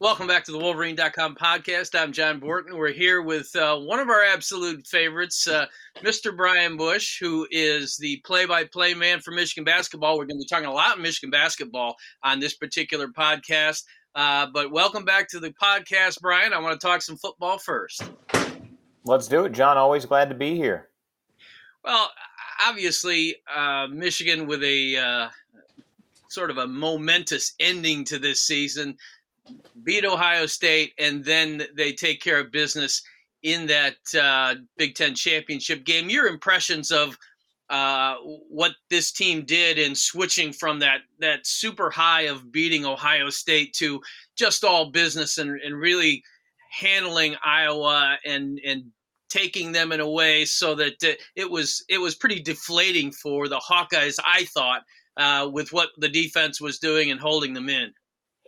Welcome back to the Wolverine.com podcast. I'm John Borton. We're here with uh, one of our absolute favorites, uh, Mr. Brian Boesch, who is the play by play man for Michigan basketball. We're going to be talking a lot of Michigan basketball on this particular podcast. Uh, but welcome back to the podcast, Brian. I want to talk some football first. Let's do it, John. Always glad to be here. Well, obviously, uh, Michigan with a uh, sort of a momentous ending to this season beat Ohio State, and then they take care of business in that uh, Big Ten championship game. Your impressions of uh, what this team did in switching from that that super high of beating Ohio State to just all business and, and really handling Iowa and and taking them in a way so that it was it was pretty deflating for the Hawkeyes. I thought uh, with what the defense was doing and holding them in.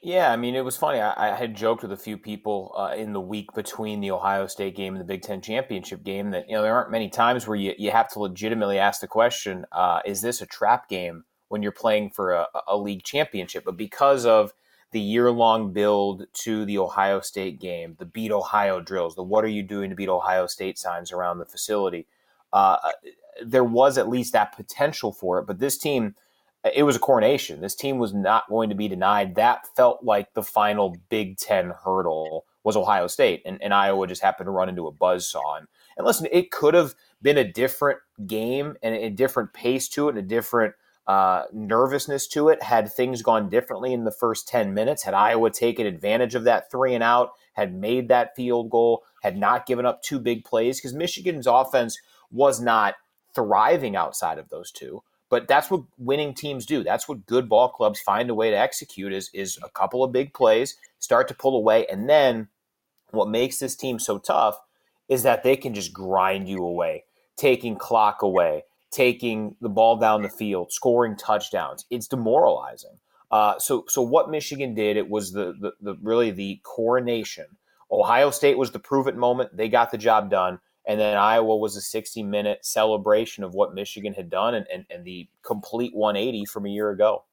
Yeah, I mean, it was funny. I, I had joked with a few people uh, in the week between the Ohio State game and the Big Ten championship game that you know there aren't many times where you, you have to legitimately ask the question: uh, Is this a trap game when you're playing for a, a league championship? But because of the year long build to the Ohio State game, the beat Ohio drills, the what are you doing to beat Ohio State signs around the facility, uh, there was at least that potential for it. But this team it was a coronation. This team was not going to be denied. That felt like the final Big Ten hurdle was Ohio State, and, and Iowa just happened to run into a buzz saw. And, and listen, it could have been a different game and a different pace to it, and a different uh, nervousness to it had things gone differently in the first 10 minutes. Had Iowa taken advantage of that three and out, had made that field goal, had not given up two big plays, because Michigan's offense was not thriving outside of those two. But that's what winning teams do. That's what good ball clubs find a way to execute is is a couple of big plays, start to pull away, and then what makes this team so tough is that they can just grind you away, taking clock away, taking the ball down the field, scoring touchdowns. It's demoralizing. Uh, so, so what Michigan did, it was the, the, the really the coronation. Ohio State was the prove it moment. They got the job done. And then Iowa was a 60 minute celebration of what Michigan had done and, and, and the complete 180 from a year ago.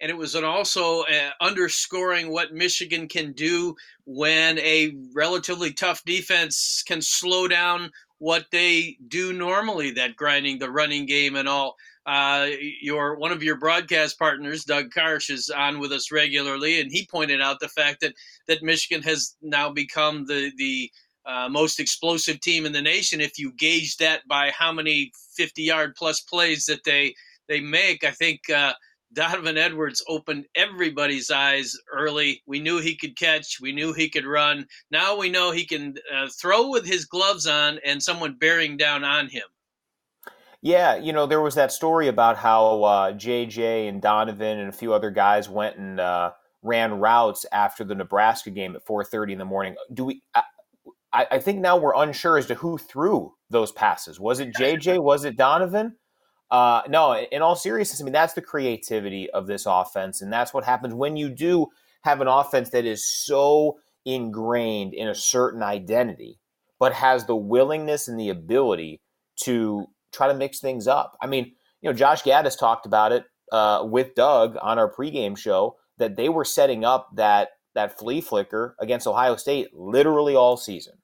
And it was an also uh, underscoring what Michigan can do when a relatively tough defense can slow down what they do normally, that grinding the running game and all. Uh, your one of your broadcast partners, Doug Karsch, is on with us regularly, and he pointed out the fact that that Michigan has now become the the uh, most explosive team in the nation. If you gauge that by how many 50 yard plus plays that they they make, I think uh, Donovan Edwards opened everybody's eyes early. We knew he could catch. We knew he could run. Now we know he can uh, throw with his gloves on and someone bearing down on him. Yeah, you know there was that story about how uh, JJ and Donovan and a few other guys went and uh, ran routes after the Nebraska game at 4:30 in the morning. Do we? I, I think now we're unsure as to who threw those passes. Was it JJ? Was it Donovan? Uh, no, in all seriousness, I mean, that's the creativity of this offense. And that's what happens when you do have an offense that is so ingrained in a certain identity, but has the willingness and the ability to try to mix things up. I mean, you know, Josh Gattis talked about it uh, with Doug on our pregame show that they were setting up that that flea flicker against Ohio State literally all season.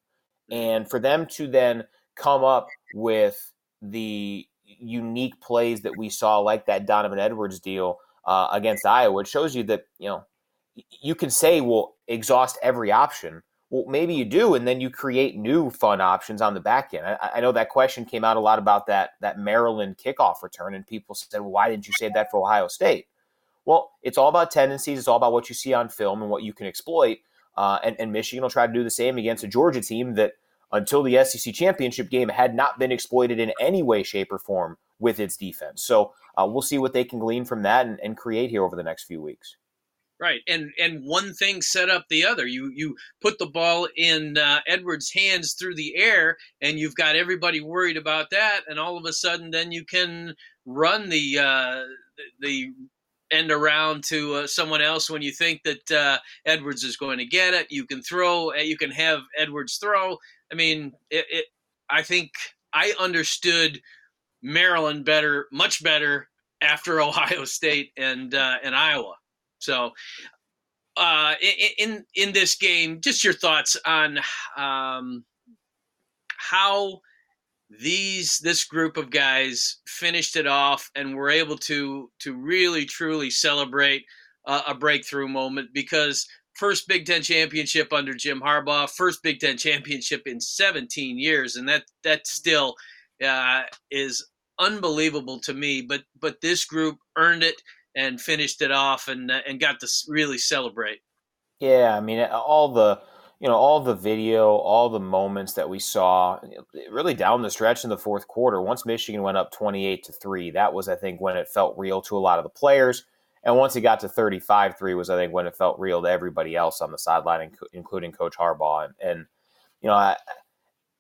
And for them to then come up with the unique plays that we saw, like that Donovan Edwards deal uh, against Iowa, it shows you that, you know, you can say, well, exhaust every option. Well, maybe you do, and then you create new fun options on the back end. I, I know that question came out a lot about that that Maryland kickoff return, and people said, well, why didn't you save that for Ohio State? Well, it's all about tendencies. It's all about what you see on film and what you can exploit. Uh, and, and Michigan will try to do the same against a Georgia team that, until the SEC championship game, had not been exploited in any way, shape, or form with its defense. So uh, we'll see what they can glean from that and, and create here over the next few weeks. Right, and and one thing set up the other. You you put the ball in uh, Edwards' hands through the air, and you've got everybody worried about that. And all of a sudden, then you can run the uh, the end around to uh, someone else when you think that uh, Edwards is going to get it. You can throw. Uh, you can have Edwards throw. I mean, it, it, I think I understood Maryland better, much better after Ohio State and uh, and Iowa. So uh, in in this game, just your thoughts on um, how these this group of guys finished it off and were able to to really truly celebrate uh, a breakthrough moment because first Big Ten championship under Jim Harbaugh, first Big Ten championship in 17 years, and that that still uh, is unbelievable to me. But but this group earned it and finished it off and uh, and got to really celebrate. Yeah, I mean all the you know all the video, all the moments that we saw really down the stretch in the fourth quarter. Once Michigan went up 28 to 3, that was I think when it felt real to a lot of the players. And once it got to 35 3 was, I think, when it felt real to everybody else on the sideline, including Coach Harbaugh. And, and you know, I,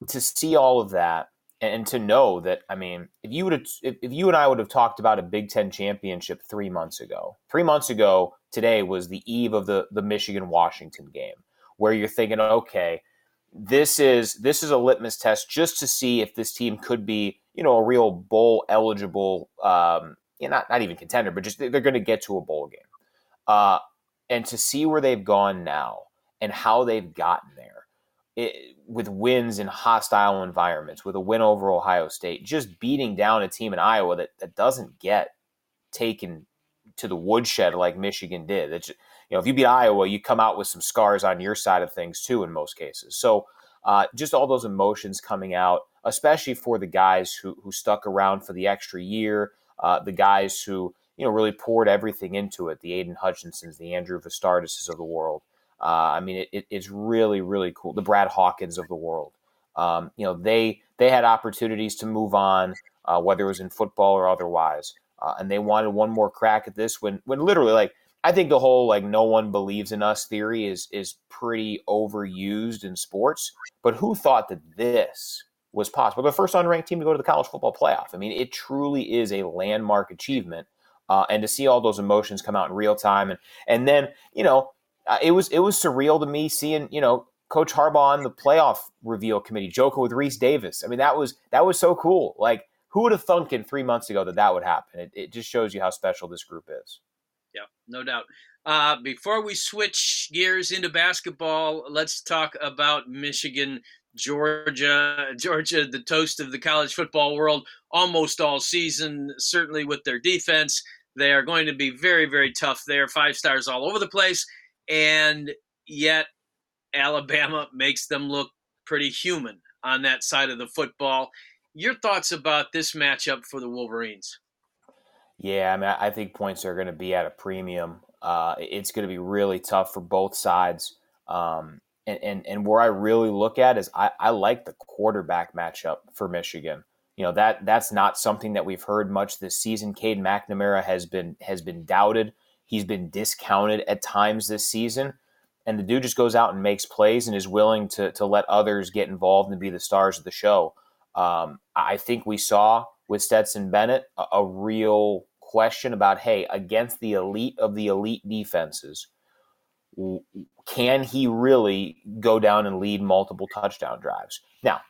to see all of that and to know that, I mean, if you would have, if, if you and I would have talked about a Big Ten championship three months ago, three months ago today was the eve of the, the Michigan Washington game, where you're thinking, okay, this is this is a litmus test just to see if this team could be, you know, a real bowl eligible um, you know, not not even contender, but just they're going to get to a bowl game. Uh, and to see where they've gone now and how they've gotten there it, with wins in hostile environments, with a win over Ohio State, just beating down a team in Iowa that, that doesn't get taken to the woodshed like Michigan did. It's, you know, if you beat Iowa, you come out with some scars on your side of things too in most cases. So uh, just all those emotions coming out, especially for the guys who who stuck around for the extra year, uh, the guys who you know really poured everything into it, the Aidan Hutchinsons, the Andrew Vastardises of the world. Uh, I mean, it, it, it's really really cool. The Brad Hawkins of the world. Um, you know, they they had opportunities to move on, uh, whether it was in football or otherwise, uh, and they wanted one more crack at this. When when literally like I think the whole like no one believes in us theory is is pretty overused in sports. But who thought that this was possible. The first unranked team to go to the college football playoff. I mean, it truly is a landmark achievement. Uh, and to see all those emotions come out in real time, and and then you know, uh, it was it was surreal to me seeing you know Coach Harbaugh on the playoff reveal committee joking with Rece Davis. I mean, that was that was so cool. Like, who would have thunk in three months ago that that would happen? It, it just shows you how special this group is. No doubt. Uh, before we switch gears into basketball, let's talk about Michigan Georgia, Georgia, the toast of the college football world almost all season, certainly with their defense. They are going to be very, very tough there. Five stars all over the place. And yet, Alabama makes them look pretty human on that side of the football. Your thoughts about this matchup for the Wolverines? Yeah, I mean, I think points are going to be at a premium. Uh, it's going to be really tough for both sides. Um, and, and, and where I really look at is I, I like the quarterback matchup for Michigan. You know that that's not something that we've heard much this season. Cade McNamara has been has been doubted. He's been discounted at times this season, and the dude just goes out and makes plays and is willing to to let others get involved and be the stars of the show. Um, I think we saw with Stetson Bennett a, a real question about hey against the elite of the elite defenses can he really go down and lead multiple touchdown drives? Now,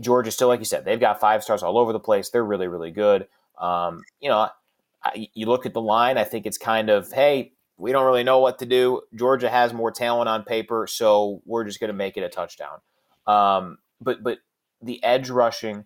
Georgia still, like you said, they've got five stars all over the place. They're really, really good. Um, you know, I, you look at the line. I think it's kind of, hey, we don't really know what to do. Georgia has more talent on paper, so we're just going to make it a touchdown. Um, but but the edge rushing,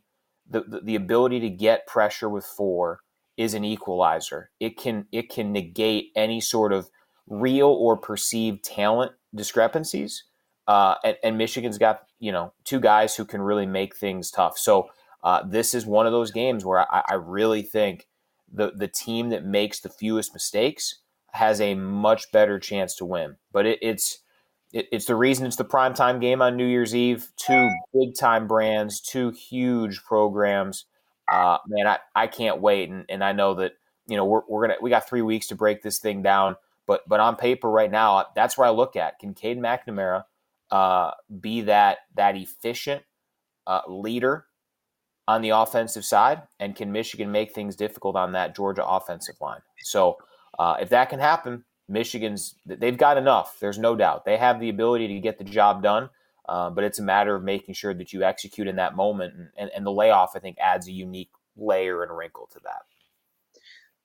the, the the ability to get pressure with four is an equalizer. It can it can negate any sort of real or perceived talent discrepancies. Uh, and, and, Michigan's got you know two guys who can really make things tough. So uh, this is one of those games where I, I, really think the the team that makes the fewest mistakes has a much better chance to win. But it, it's it, it's the reason it's the primetime game on New Year's Eve. Two big time brands, two huge programs. Uh, man, I, I can't wait, and, and I know that you know we're, we're gonna we got three weeks to break this thing down. But but on paper right now, that's where I look at. Can Cade McNamara uh, be that that efficient uh, leader on the offensive side, and can Michigan make things difficult on that Georgia offensive line? So uh, if that can happen, Michigan's they've got enough. There's no doubt they have the ability to get the job done. Uh, but it's a matter of making sure that you execute in that moment, and, and, and the layoff I think adds a unique layer and wrinkle to that.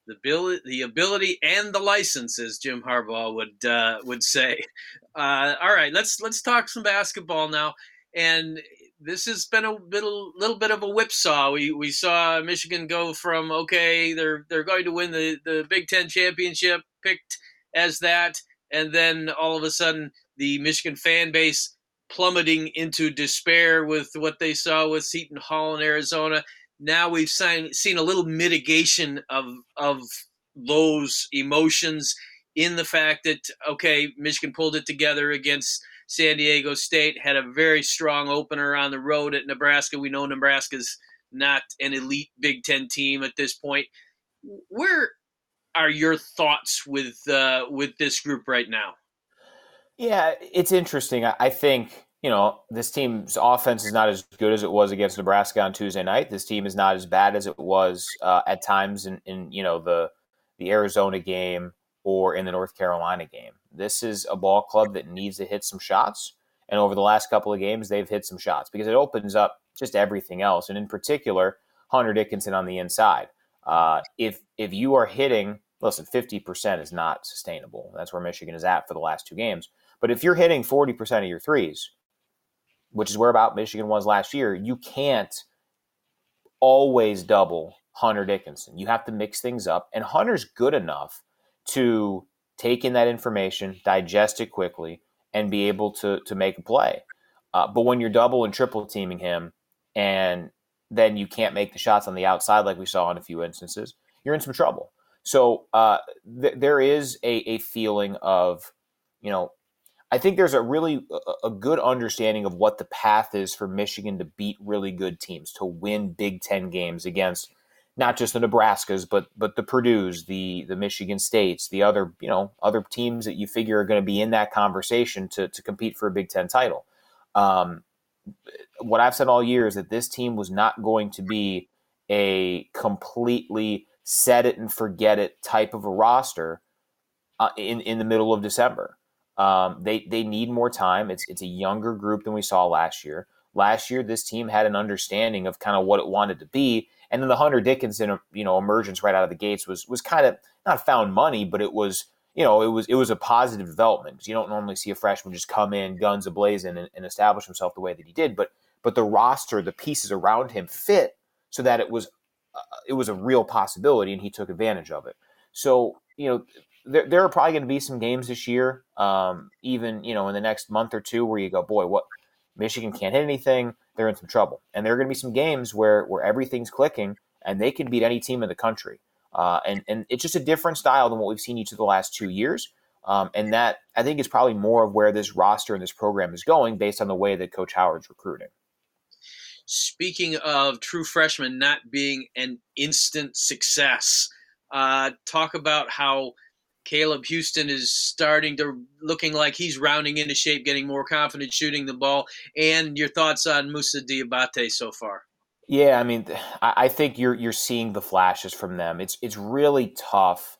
the ability, the ability, and the license, as Jim Harbaugh would uh, would say. Uh, all right, let's let's talk some basketball now. And this has been a little little bit of a whipsaw. We we saw Michigan go from okay, they're they're going to win the the Big Ten championship, picked as that, and then all of a sudden the Michigan fan base plummeting into despair with what they saw with Seton Hall in Arizona now we've seen, seen a little mitigation of of those emotions in the fact that okay, Michigan pulled it together against San Diego State, had a very strong opener on the road at Nebraska. We know Nebraska's not an elite Big Ten team at this point. Where are your thoughts with uh, with this group right now? Yeah, it's interesting. I think you know, this team's offense is not as good as it was against Nebraska on Tuesday night. This team is not as bad as it was uh, at times in, in, you know, the the Arizona game or in the North Carolina game. This is a ball club that needs to hit some shots. And over the last couple of games, they've hit some shots because it opens up just everything else. And in particular, Hunter Dickinson on the inside. Uh, if if you are hitting, listen, 50% is not sustainable. That's where Michigan is at for the last two games. But if you're hitting 40% of your threes, which is where about Michigan was last year, you can't always double Hunter Dickinson. You have to mix things up. And Hunter's good enough to take in that information, digest it quickly, and be able to, to make a play. Uh, but when you're double and triple teaming him, and then you can't make the shots on the outside like we saw in a few instances, you're in some trouble. So uh, th- there is a, a feeling of, you know, I think there's a really a good understanding of what the path is for Michigan to beat really good teams, to win Big Ten games against not just the Nebraskas, but but the Purdue's, the the Michigan States, the other you know other teams that you figure are going to be in that conversation to to compete for a Big Ten title. Um, what I've said all year is that this team was not going to be a completely set it and forget it type of a roster uh, in in the middle of December. Um, they they need more time. It's it's a younger group than we saw last year. Last year, this team had an understanding of kind of what it wanted to be, and then the Hunter Dickinson, you know, emergence right out of the gates was was kind of not found money, but it was you know it was it was a positive development. Because you don't normally see a freshman just come in guns ablazing and, and establish himself the way that he did, but but the roster, the pieces around him fit so that it was uh, it was a real possibility, and he took advantage of it. So you know there, there are probably going to be some games this year, um, even you know in the next month or two, where you go, boy, what Michigan can't hit anything. They're in some trouble, and there are going to be some games where where everything's clicking, and they can beat any team in the country. Uh, and and it's just a different style than what we've seen each of the last two years. Um, and that I think is probably more of where this roster and this program is going, based on the way that Coach Howard's recruiting. Speaking of true freshmen not being an instant success, uh, talk about how Caleb Houstan is starting to looking like he's rounding into shape, getting more confident shooting the ball. And your thoughts on Moussa Diabate so far? Yeah, I mean, I think you're you're seeing the flashes from them. It's it's really tough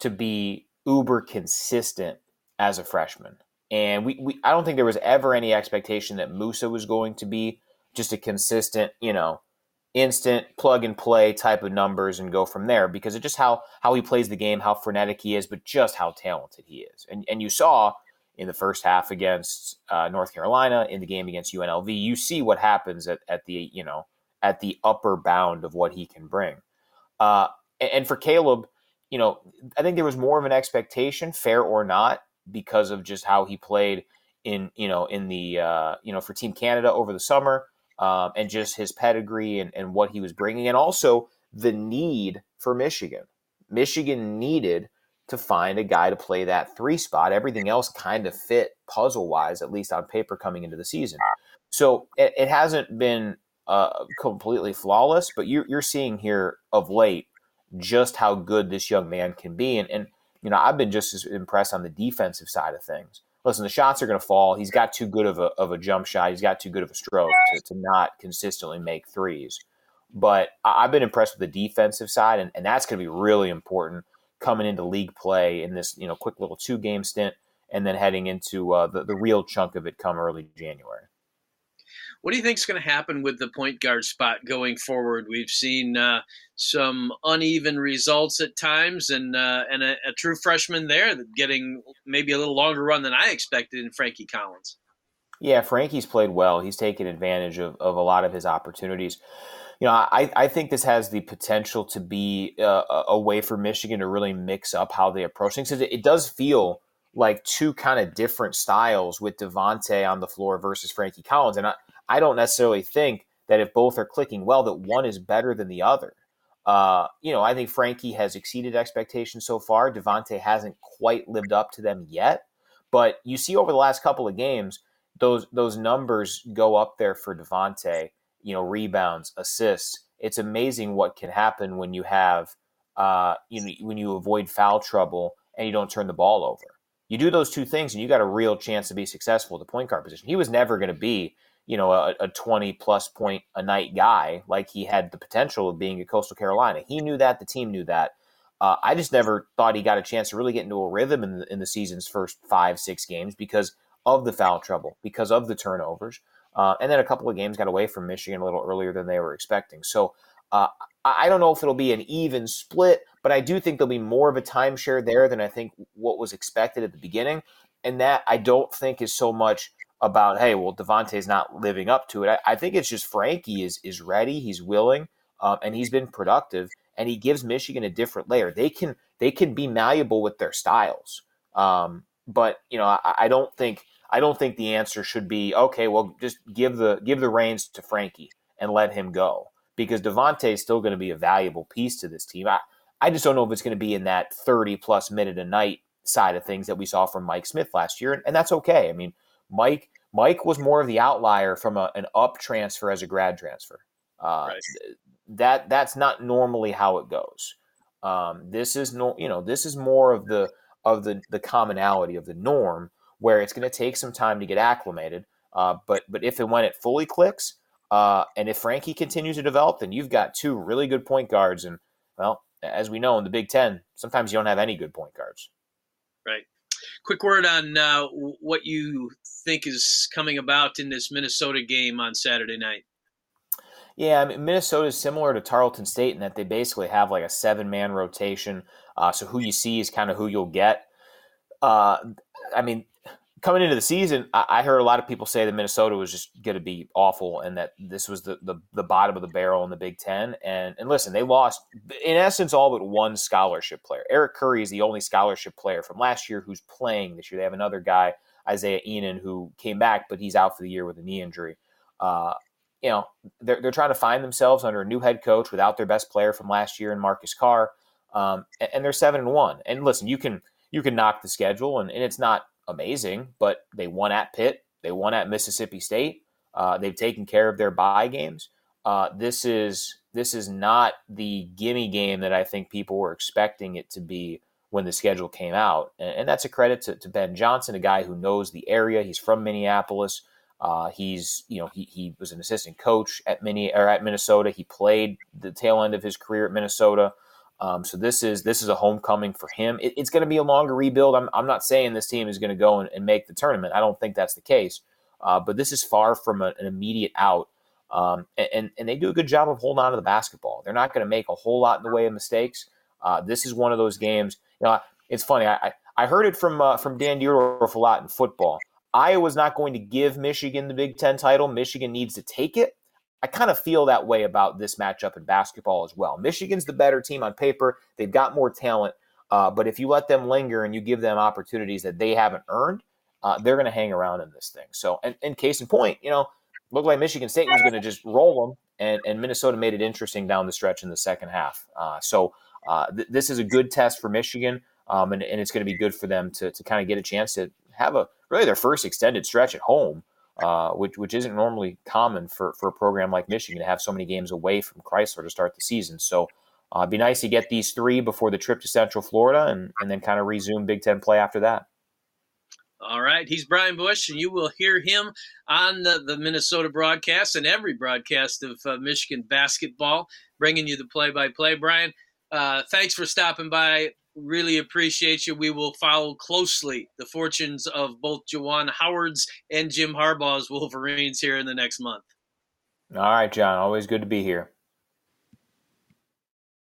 to be uber consistent as a freshman, and we, we I don't think there was ever any expectation that Musa was going to be just a consistent, you know, instant plug and play type of numbers and go from there because of just how how he plays the game, how frenetic he is, but just how talented he is. And and you saw in the first half against uh, North Carolina, in the game against UNLV, you see what happens at, at the you know at the upper bound of what he can bring. Uh, and, and for Caleb, you know, I think there was more of an expectation, fair or not, because of just how he played in you know in the uh, you know for Team Canada over the summer um, and just his pedigree and, and what he was bringing, and also the need for Michigan. Michigan needed to find a guy to play that three spot. Everything else kind of fit puzzle wise, at least on paper, coming into the season. So it, it hasn't been uh, completely flawless, but you're, you're seeing here of late just how good this young man can be. And, and you know, I've been just as impressed on the defensive side of things listen, the shots are going to fall. He's got too good of a, of a jump shot. He's got too good of a stroke to, to not consistently make threes. But I've been impressed with the defensive side, and, and that's going to be really important coming into league play in this you know quick little two game stint, and then heading into uh, the, the real chunk of it come early January. What do you think is going to happen with the point guard spot going forward? We've seen uh, some uneven results at times, and uh, and a, a, true freshman there getting maybe a little longer run than I expected in Frankie Collins. Yeah, Frankie's played well. He's taken advantage of, of a lot of his opportunities. You know, I, I think this has the potential to be uh, a way for Michigan to really mix up how they approach things. It, it does feel like two kind of different styles with DeVante on the floor versus Frankie Collins. And I, I don't necessarily think that if both are clicking well, that one is better than the other. Uh, you know, I think Frankie has exceeded expectations so far. DeVante hasn't quite lived up to them yet. But you see over the last couple of games, those those numbers go up there for DeVante. You know, rebounds, assists. It's amazing what can happen when you have, uh, you know, when you avoid foul trouble and you don't turn the ball over. You do those two things, and you got a real chance to be successful at the point guard position. He was never going to be, you know, a, a 20 plus point a night guy like he had the potential of being at Coastal Carolina. He knew that. The team knew that. Uh, I just never thought he got a chance to really get into a rhythm in the, in the season's first five, six games because of the foul trouble, because of the turnovers. Uh, and then a couple of games got away from Michigan a little earlier than they were expecting. So uh, I don't know if it'll be an even split, but I do think there'll be more of a timeshare there than I think what was expected at the beginning. And that I don't think is so much about, hey, well, DeVante's not living up to it. I, I think it's just Frankie is is ready, he's willing, um, and he's been productive, and he gives Michigan a different layer. They can they can be malleable with their styles, um, but you know I, I don't think I don't think the answer should be okay. Well, just give the give the reins to Frankie and let him go because DeVante is still going to be a valuable piece to this team. I, I just don't know if it's going to be in that 30 plus minute a night side of things that we saw from Mike Smith last year, and, and that's okay. I mean, Mike Mike was more of the outlier from a, an up transfer as a grad transfer. Uh, right. That that's not normally how it goes. Um, this is no, you know, this is more of the of the the commonality of the norm where it's going to take some time to get acclimated. Uh, but but if and when it fully clicks, uh, and if Frankie continues to develop, then you've got two really good point guards. And well, as we know in the Big Ten, sometimes you don't have any good point guards. Right. Quick word on uh, what you think is coming about in this Minnesota game on Saturday night. Yeah, I mean, Minnesota is similar to Tarleton State in that they basically have like a seven man rotation. Uh, so who you see is kind of who you'll get. Uh, I mean, coming into the season, I, heard a lot of people say that Minnesota was just going to be awful and that this was the, the, the bottom of the barrel in the Big Ten. And and listen, they lost in essence all but one scholarship player. Eric Curry is the only scholarship player from last year who's playing this year. They have another guy, Isaiah Ihnen, who came back, but he's out for the year with a knee injury. Uh, you know, they're, they're trying to find themselves under a new head coach without their best player from last year in Marcus Carr. Um, and, and they're seven and one. And listen, you can you can knock the schedule, and, and it's not amazing, but they won at Pitt, they won at Mississippi State. Uh, they've taken care of their bye games. Uh, this is this is not the gimme game that I think people were expecting it to be when the schedule came out, and, and that's a credit to, to, Ben Johnson, a guy who knows the area. He's from Minneapolis. Uh, he's you know he, he was an assistant coach at Mini or at Minnesota. He played the tail end of his career at Minnesota. Um, so this is this is a homecoming for him. It, it's going to be a longer rebuild. I'm, I'm not saying this team is going to go and, and, make the tournament. I don't think that's the case. Uh, but this is far from a, an immediate out. Um, and, and they do a good job of holding on to the basketball. They're not going to make a whole lot in the way of mistakes. Uh, this is one of those games. You know, it's funny. I, I heard it from uh, from Dan Dierdorf a lot in football. Iowa's not going to give Michigan the Big Ten title. Michigan needs to take it. I kind of feel that way about this matchup in basketball as well. Michigan's the better team on paper. They've got more talent. Uh, but if you let them linger and you give them opportunities that they haven't earned, uh, they're going to hang around in this thing. So, and, and case in point, you know, looked like Michigan State was going to just roll them, and, and Minnesota made it interesting down the stretch in the second half. Uh, so, uh, th- this is a good test for Michigan, um, and, and it's going to be good for them to, to kind of get a chance to have a really their first extended stretch at home uh, which which isn't normally common for for a program like Michigan to have so many games away from Crisler to start the season. So uh, it'd be nice to get these three before the trip to Central Florida, and and then kind of resume Big Ten play after that. All right, he's Brian Boesch, and you will hear him on the, the Minnesota broadcast and every broadcast of uh, Michigan basketball, bringing you the play by play. Brian, uh, thanks for stopping by really appreciate you. We will follow closely the fortunes of both Juwan Howard's and Jim Harbaugh's Wolverines here in the next month. All right, John. Always good to be here.